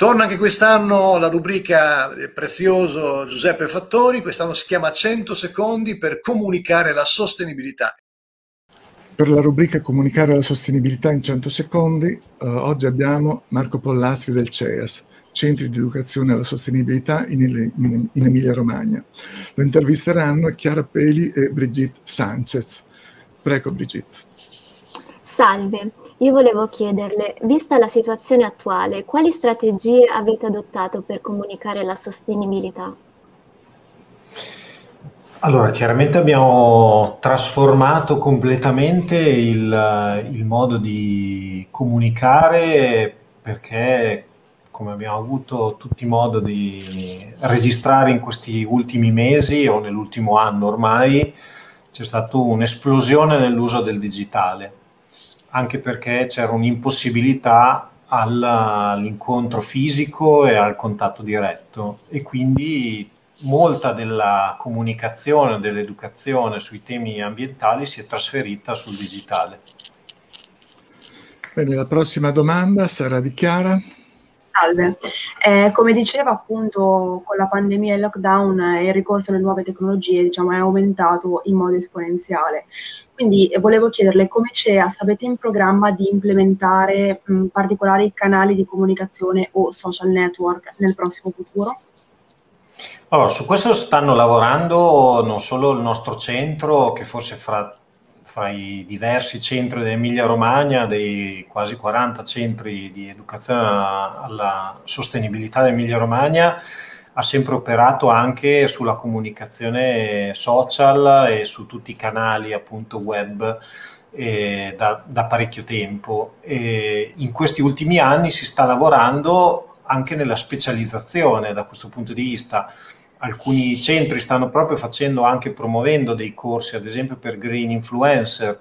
Torna anche quest'anno la rubrica del prezioso Giuseppe Fattori, quest'anno si chiama 100 secondi per comunicare la sostenibilità. Per la rubrica Comunicare la sostenibilità in 100 secondi, eh, oggi abbiamo Marco Pollastri del CEAS, Centri di Educazione alla Sostenibilità in, in, in Emilia-Romagna. Lo intervisteranno Chiara Peli e Brigitte Sanchez. Prego Brigitte. Salve, io volevo chiederle, vista la situazione attuale, quali strategie avete adottato per comunicare la sostenibilità? Allora, chiaramente abbiamo trasformato completamente il, il modo di comunicare perché come abbiamo avuto tutti modo di registrare in questi ultimi mesi o nell'ultimo anno ormai, c'è stata un'esplosione nell'uso del digitale anche perché c'era un'impossibilità all'incontro fisico e al contatto diretto e quindi molta della comunicazione, dell'educazione sui temi ambientali si è trasferita sul digitale. Bene, la prossima domanda sarà di Chiara. Salve, eh, come diceva appunto con la pandemia e il lockdown eh, il ricorso alle nuove tecnologie diciamo, è aumentato in modo esponenziale. Quindi eh, volevo chiederle come CEAS avete in programma di implementare mh, particolari canali di comunicazione o social network nel prossimo futuro? Allora, su questo stanno lavorando non solo il nostro centro, che forse fra, fra i diversi centri dell'Emilia Romagna, dei quasi 40 centri di educazione alla sostenibilità dell'Emilia Romagna, ha sempre operato anche sulla comunicazione social e su tutti i canali appunto web eh, da, da, parecchio tempo. E in questi ultimi anni si sta lavorando anche nella specializzazione da questo punto di vista. Alcuni centri stanno proprio facendo anche promuovendo dei corsi, ad esempio per green influencer,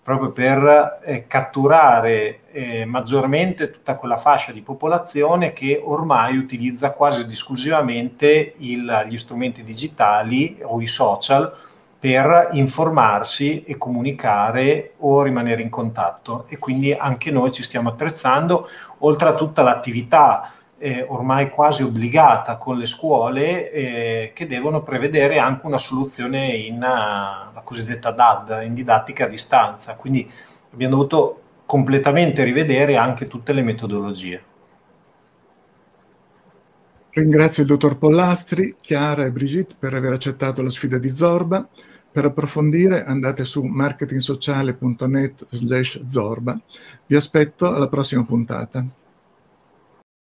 proprio per eh, catturare eh, maggiormente tutta quella fascia di popolazione che ormai utilizza quasi esclusivamente il, gli strumenti digitali o i social per informarsi e comunicare o rimanere in contatto. E quindi anche noi ci stiamo attrezzando oltre a tutta l'attività eh, ormai quasi obbligata con le scuole eh, che devono prevedere anche una soluzione in uh, la cosiddetta DAD, in didattica a distanza. Quindi abbiamo dovuto completamente rivedere anche tutte le metodologie. Ringrazio il dottor Pollastri, Chiara e Brigitte per aver accettato la sfida di Zorba. Per approfondire andate su marketingsociale.net slash Zorba. Vi aspetto alla prossima puntata.